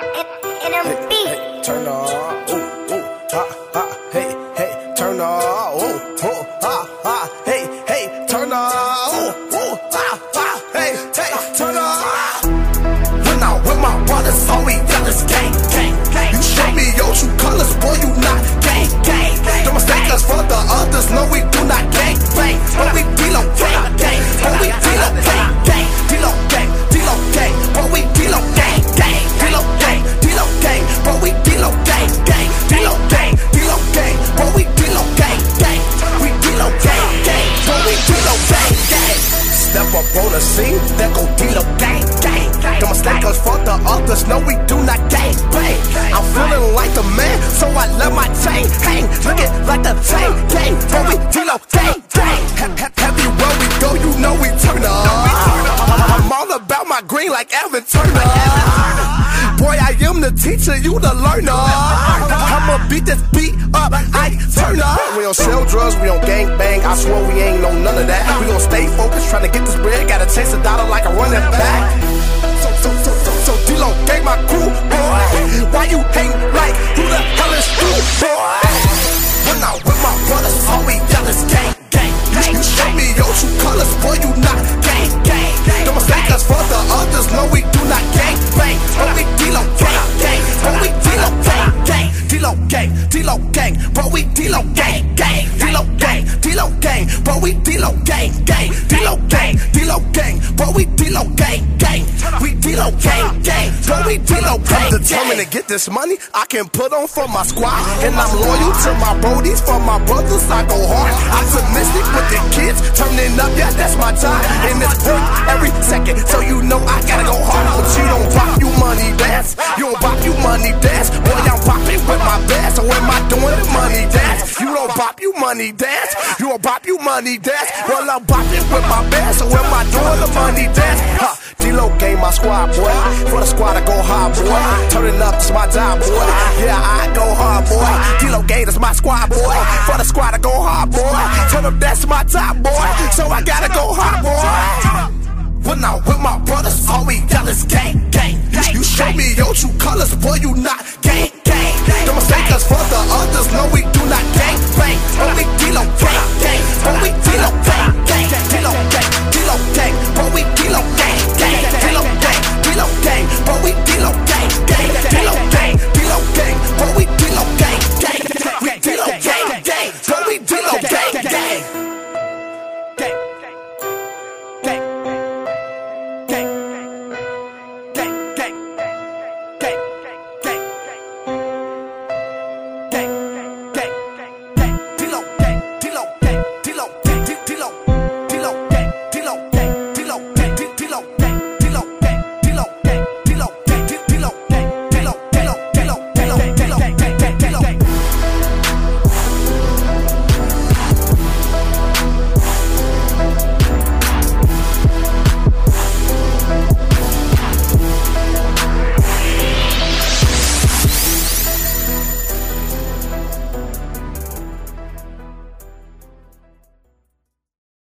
NMB. Hey, turn up, ooh, ooh, ha, Step up on the scene, then go deal gang, gang. Don't mistake us for the others, no, we do not gang, bang. I'm feeling like the man, so I let my chain hang. Looking like the chain gang, but we deal gang, gang. He- he- Everywhere we go, you know we turn up. I'm all about my green like Evan Turner. Boy, I am the teacher, you the learner. I'ma beat this beat up, I turn up. We don't sell drugs, we don't gang bang. I swear we ain't you hang like who the hell is you, boy? When I'm with my brothers, all we yell is gang, gang. You, you show me your true colors, boy, you not gang, gang. Don't mistake us for the others, no, we do not gang, bang. But we DLOW gang, gang. But we DLOW gang, gang. DLOW gang, DLOW gang. But we DLOW gang, gang. DLOW gang, DLOW gang. But we DLOW gang, gang. DLOW gang, DLOW gang. But we DLOW gang, gang. Gang, gang. But we DLOW gang, Determined to get this money, I can put on for my squad. And I'm loyal to my brodies, for my brothers, I go hard. I'm Optimistic with the kids, turning up, yeah, that's my time. And it's work every second, so you know I gotta go hard. But you don't rock, you money dance. You don't rock, you money dance. Boy, I'm popping with my best, so am I doing the money dance? You don't bop, you money dance. You don't bop, you money dance. Well, I'm bopping with my best, so am I doing the money dance? Huh. DLOW game my squad, boy. For the squad, I go hard, boy. Turning up, it's my job, boy. Yeah, I go hard, boy. Game is my squad, boy. For the squad, I go hard, boy. Turn up, that's my top, boy. So I gotta go hard, boy. When I'm with my brothers, all we yell is gang, gang. You show me your true colors, boy, you not